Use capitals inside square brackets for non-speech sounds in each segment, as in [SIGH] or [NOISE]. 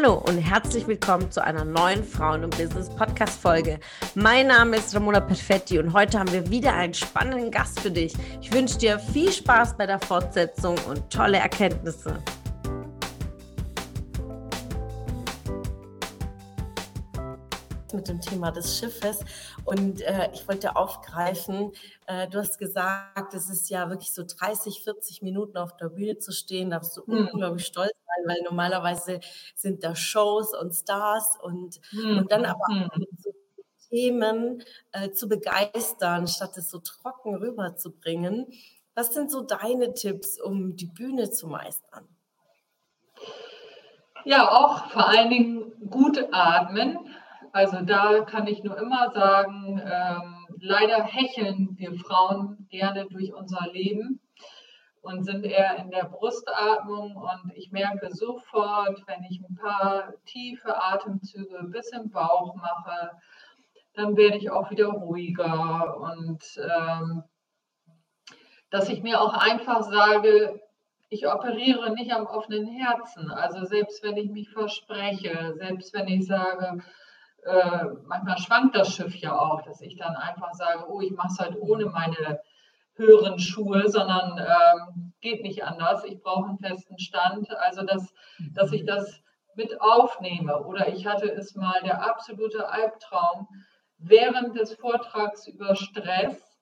Hallo und herzlich willkommen zu einer neuen Frauen- und Business-Podcast-Folge. Mein Name ist Ramona Perfetti und heute haben wir wieder einen spannenden Gast für dich. Ich wünsche dir viel Spaß bei der Fortsetzung und tolle Erkenntnisse. Mit dem Thema des Schiffes und äh, ich wollte aufgreifen, äh, du hast gesagt, es ist ja wirklich so 30, 40 Minuten auf der Bühne zu stehen, da bist du mhm. unglaublich stolz sein, weil normalerweise sind da Shows und Stars und, mhm. und dann aber mhm. so Themen äh, zu begeistern, statt es so trocken rüberzubringen. Was sind so deine Tipps, um die Bühne zu meistern? Ja, auch vor allen Dingen gut atmen. Also da kann ich nur immer sagen, ähm, leider hecheln wir Frauen gerne durch unser Leben und sind eher in der Brustatmung. Und ich merke sofort, wenn ich ein paar tiefe Atemzüge bis im Bauch mache, dann werde ich auch wieder ruhiger. Und ähm, dass ich mir auch einfach sage, ich operiere nicht am offenen Herzen. Also selbst wenn ich mich verspreche, selbst wenn ich sage, äh, manchmal schwankt das Schiff ja auch, dass ich dann einfach sage, oh, ich mache es halt ohne meine höheren Schuhe, sondern ähm, geht nicht anders. Ich brauche einen festen Stand. Also, dass, dass ich das mit aufnehme. Oder ich hatte es mal der absolute Albtraum. Während des Vortrags über Stress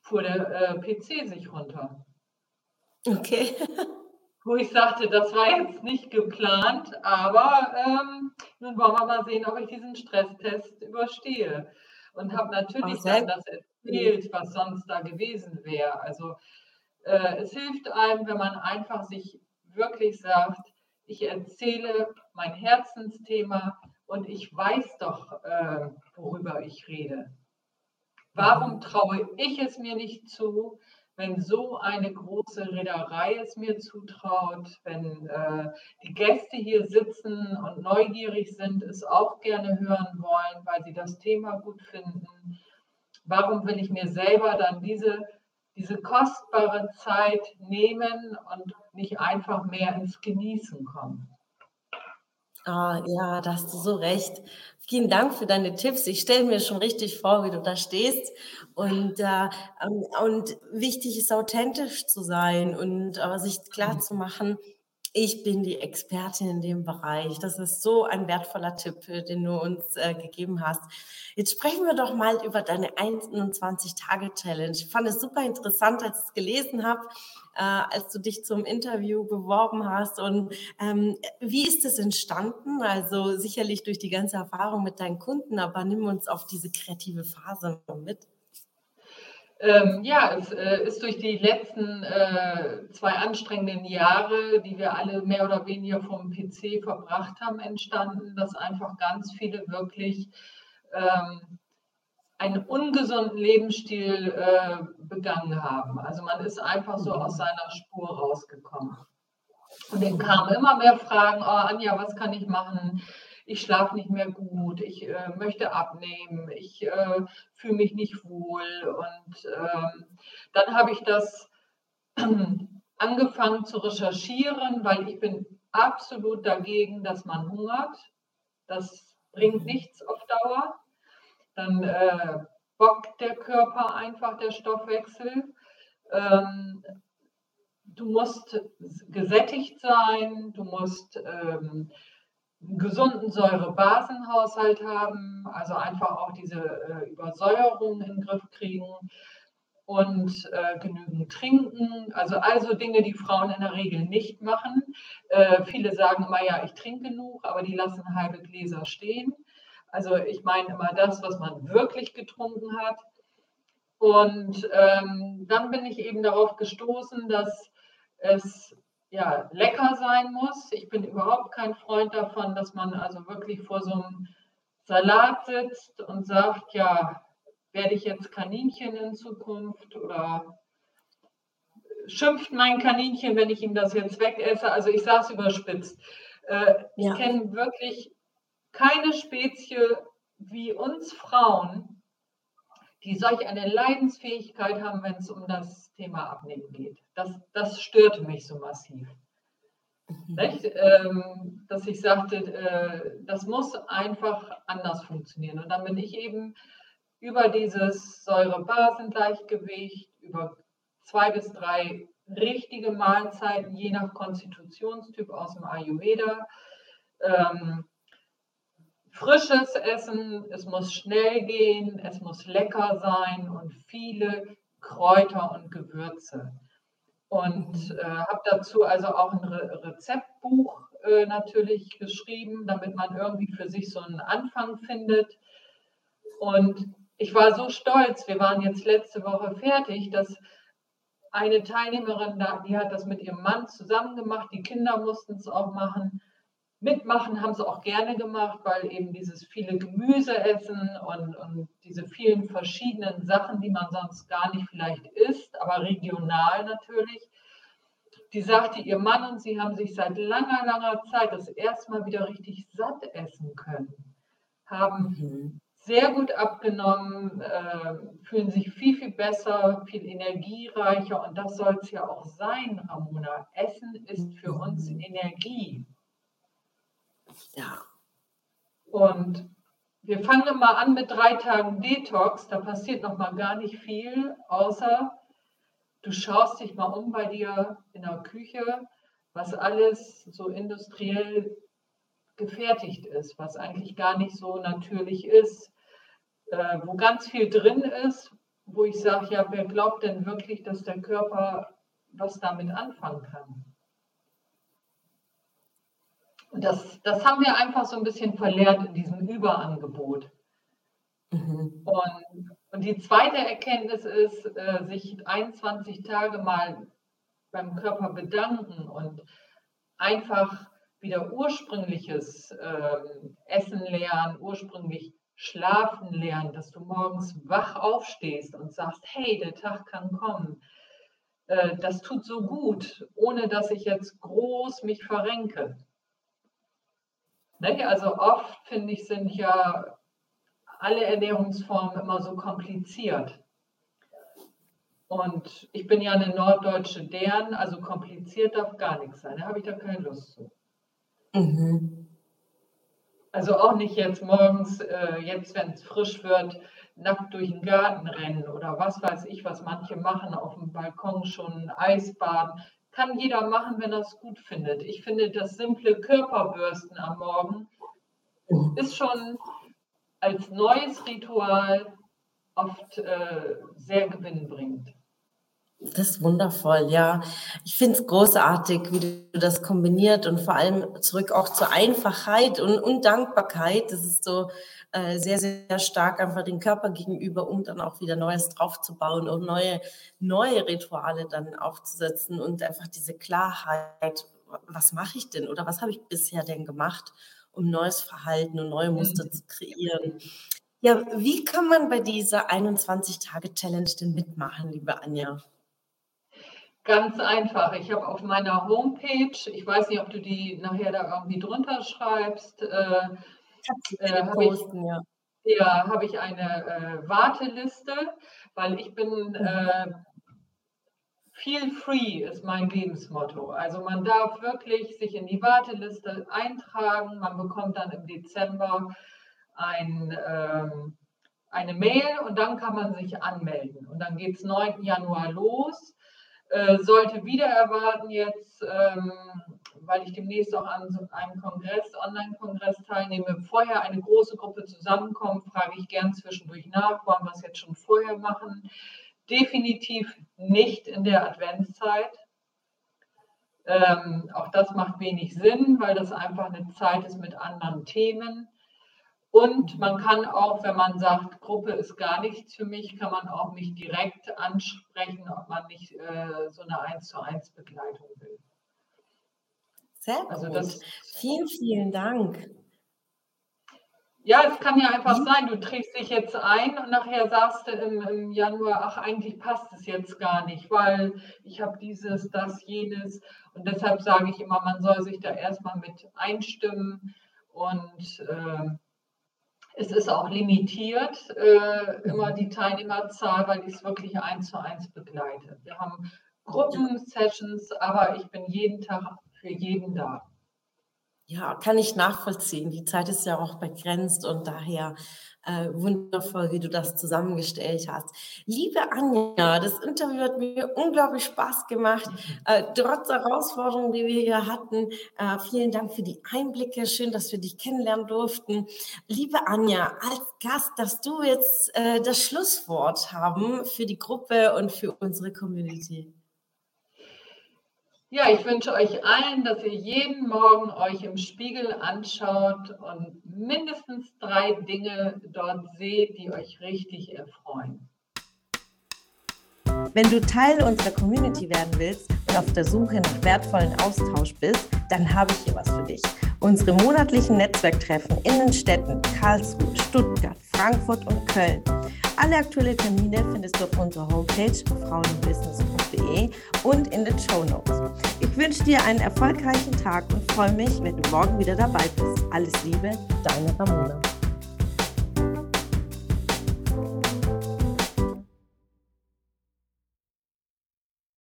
fuhr der äh, PC sich runter. Okay. [LAUGHS] Wo ich sagte, das war jetzt nicht geplant, aber ähm, nun wollen wir mal sehen, ob ich diesen Stresstest überstehe. Und habe natürlich dann das erzählt, was sonst da gewesen wäre. Also äh, es hilft einem, wenn man einfach sich wirklich sagt, ich erzähle mein Herzensthema und ich weiß doch, äh, worüber ich rede. Warum traue ich es mir nicht zu, wenn so eine große Reederei es mir zutraut, wenn äh, die Gäste hier sitzen und neugierig sind, es auch gerne hören wollen, weil sie das Thema gut finden? Warum will ich mir selber dann diese, diese kostbare Zeit nehmen und nicht einfach mehr ins Genießen kommen? Ah, ja, da hast du so recht. Vielen Dank für deine Tipps. Ich stelle mir schon richtig vor, wie du da stehst. Und, äh, ähm, und wichtig ist, authentisch zu sein und aber sich klar mhm. zu machen, ich bin die Expertin in dem Bereich. Das ist so ein wertvoller Tipp, den du uns äh, gegeben hast. Jetzt sprechen wir doch mal über deine 21-Tage-Challenge. Ich fand es super interessant, als ich es gelesen habe, äh, als du dich zum Interview beworben hast. Und ähm, wie ist es entstanden? Also sicherlich durch die ganze Erfahrung mit deinen Kunden, aber nimm uns auf diese kreative Phase mit. Ähm, ja, es äh, ist durch die letzten äh, zwei anstrengenden Jahre, die wir alle mehr oder weniger vom PC verbracht haben, entstanden, dass einfach ganz viele wirklich ähm, einen ungesunden Lebensstil äh, begangen haben. Also man ist einfach so aus seiner Spur rausgekommen. Und dann kamen immer mehr Fragen, oh Anja, was kann ich machen? Ich schlafe nicht mehr gut, ich äh, möchte abnehmen, ich äh, fühle mich nicht wohl. Und ähm, dann habe ich das [CLEARS THROAT] angefangen zu recherchieren, weil ich bin absolut dagegen, dass man hungert. Das bringt mhm. nichts auf Dauer. Dann äh, bockt der Körper einfach, der Stoffwechsel. Ähm, du musst gesättigt sein, du musst ähm, gesunden Säurebasenhaushalt haben, also einfach auch diese äh, Übersäuerung in den Griff kriegen und äh, genügend trinken. Also also Dinge, die Frauen in der Regel nicht machen. Äh, viele sagen immer, ja, ich trinke genug, aber die lassen halbe Gläser stehen. Also ich meine immer das, was man wirklich getrunken hat. Und ähm, dann bin ich eben darauf gestoßen, dass es ja, lecker sein muss. Ich bin überhaupt kein Freund davon, dass man also wirklich vor so einem Salat sitzt und sagt, ja, werde ich jetzt Kaninchen in Zukunft oder schimpft mein Kaninchen, wenn ich ihm das jetzt wegesse. Also ich sage es überspitzt. Äh, ja. Ich kenne wirklich keine Spezie wie uns Frauen, die solch eine Leidensfähigkeit haben, wenn es um das Thema Abnehmen geht. Das, das stört mich so massiv. Mhm. Ähm, dass ich sagte, äh, das muss einfach anders funktionieren. Und dann bin ich eben über dieses Säure-Basen-Gleichgewicht, über zwei bis drei richtige Mahlzeiten, je nach Konstitutionstyp aus dem Ayurveda, ähm, frisches Essen, es muss schnell gehen, es muss lecker sein und viele Kräuter und Gewürze. Und äh, habe dazu also auch ein Re Rezeptbuch äh, natürlich geschrieben, damit man irgendwie für sich so einen Anfang findet. Und ich war so stolz, wir waren jetzt letzte Woche fertig, dass eine Teilnehmerin da, die hat das mit ihrem Mann zusammen gemacht, die Kinder mussten es auch machen mitmachen, haben sie auch gerne gemacht, weil eben dieses viele Gemüse essen und, und diese vielen verschiedenen Sachen, die man sonst gar nicht vielleicht isst, aber regional natürlich. Die sagte, ihr Mann und sie haben sich seit langer, langer Zeit das erste Mal wieder richtig satt essen können, haben mhm. sehr gut abgenommen, äh, fühlen sich viel, viel besser, viel energiereicher und das soll es ja auch sein, Ramona. Essen ist für uns mhm. Energie. Ja. Und wir fangen mal an mit drei Tagen Detox. Da passiert noch mal gar nicht viel, außer du schaust dich mal um bei dir in der Küche, was alles so industriell gefertigt ist, was eigentlich gar nicht so natürlich ist, äh, wo ganz viel drin ist, wo ich sage, ja, wer glaubt denn wirklich, dass der Körper was damit anfangen kann? Und das, das haben wir einfach so ein bisschen verlernt in diesem Überangebot. Mhm. Und, und die zweite Erkenntnis ist, äh, sich 21 Tage mal beim Körper bedanken und einfach wieder ursprüngliches äh, Essen lernen, ursprünglich schlafen lernen, dass du morgens wach aufstehst und sagst, hey, der Tag kann kommen. Äh, das tut so gut, ohne dass ich jetzt groß mich verrenke. Ne? Also oft, finde ich, sind ja alle Ernährungsformen immer so kompliziert. Und ich bin ja eine norddeutsche Dern, also kompliziert darf gar nichts sein. Da habe ich da keine Lust zu. Mhm. Also auch nicht jetzt morgens, äh, jetzt wenn es frisch wird, nackt durch den Garten rennen oder was weiß ich, was manche machen, auf dem Balkon schon Eisbaden kann jeder machen, wenn er es gut findet. Ich finde, das simple Körperbürsten am Morgen ist schon als neues Ritual oft äh, sehr gewinnbringend. Das ist wundervoll, ja. Ich finde es großartig, wie du das kombiniert und vor allem zurück auch zur Einfachheit und, und Dankbarkeit. Das ist so äh, sehr, sehr stark einfach den Körper gegenüber, um dann auch wieder Neues draufzubauen und neue, neue Rituale dann aufzusetzen und einfach diese Klarheit, was mache ich denn oder was habe ich bisher denn gemacht, um neues Verhalten und neue Muster mhm. zu kreieren. Ja, wie kann man bei dieser 21-Tage-Challenge denn mitmachen, liebe Anja? Ganz einfach. Ich habe auf meiner Homepage, ich weiß nicht, ob du die nachher da irgendwie drunter schreibst, äh, äh, habe ich, ja. ja, hab ich eine äh, Warteliste, weil ich bin äh, Feel free ist mein Lebensmotto. Also man darf wirklich sich in die Warteliste eintragen. Man bekommt dann im Dezember ein, ähm, eine Mail und dann kann man sich anmelden. Und dann geht es 9. Januar los. Äh, sollte wieder erwarten jetzt, ähm, weil ich demnächst auch an einem Kongress, Online-Kongress teilnehme, vorher eine große Gruppe zusammenkommt, frage ich gern zwischendurch nach, wollen wir es jetzt schon vorher machen. Definitiv nicht in der Adventszeit. Ähm, auch das macht wenig Sinn, weil das einfach eine Zeit ist mit anderen Themen. Und man kann auch, wenn man sagt, Gruppe ist gar nichts für mich, kann man auch mich direkt ansprechen, ob man nicht äh, so eine 1 zu 1 Begleitung will. Sehr also gut. Das, vielen, vielen Dank. Ja, es kann ja einfach sein, du trägst dich jetzt ein und nachher sagst du im, im Januar, ach, eigentlich passt es jetzt gar nicht, weil ich habe dieses, das, jenes. Und deshalb sage ich immer, man soll sich da erstmal mit einstimmen und äh, es ist auch limitiert, äh, immer die Teilnehmerzahl, weil ich es wirklich eins zu eins begleite. Wir haben Gruppensessions, aber ich bin jeden Tag für jeden da. Ja, kann ich nachvollziehen. Die Zeit ist ja auch begrenzt und daher äh, wundervoll, wie du das zusammengestellt hast. Liebe Anja, das Interview hat mir unglaublich Spaß gemacht, äh, trotz der Herausforderungen, die wir hier hatten. Äh, vielen Dank für die Einblicke. Schön, dass wir dich kennenlernen durften. Liebe Anja, als Gast darfst du jetzt äh, das Schlusswort haben für die Gruppe und für unsere Community. Ja, ich wünsche euch allen, dass ihr jeden Morgen euch im Spiegel anschaut und mindestens drei Dinge dort seht, die euch richtig erfreuen. Wenn du Teil unserer Community werden willst und auf der Suche nach wertvollen Austausch bist, dann habe ich hier was für dich. Unsere monatlichen Netzwerktreffen in den Städten Karlsruhe, Stuttgart, Frankfurt und Köln. Alle aktuellen Termine findest du auf unserer Homepage frauenbusiness.de und in den Show Notes. Ich wünsche dir einen erfolgreichen Tag und freue mich, wenn du morgen wieder dabei bist. Alles Liebe, deine Ramona.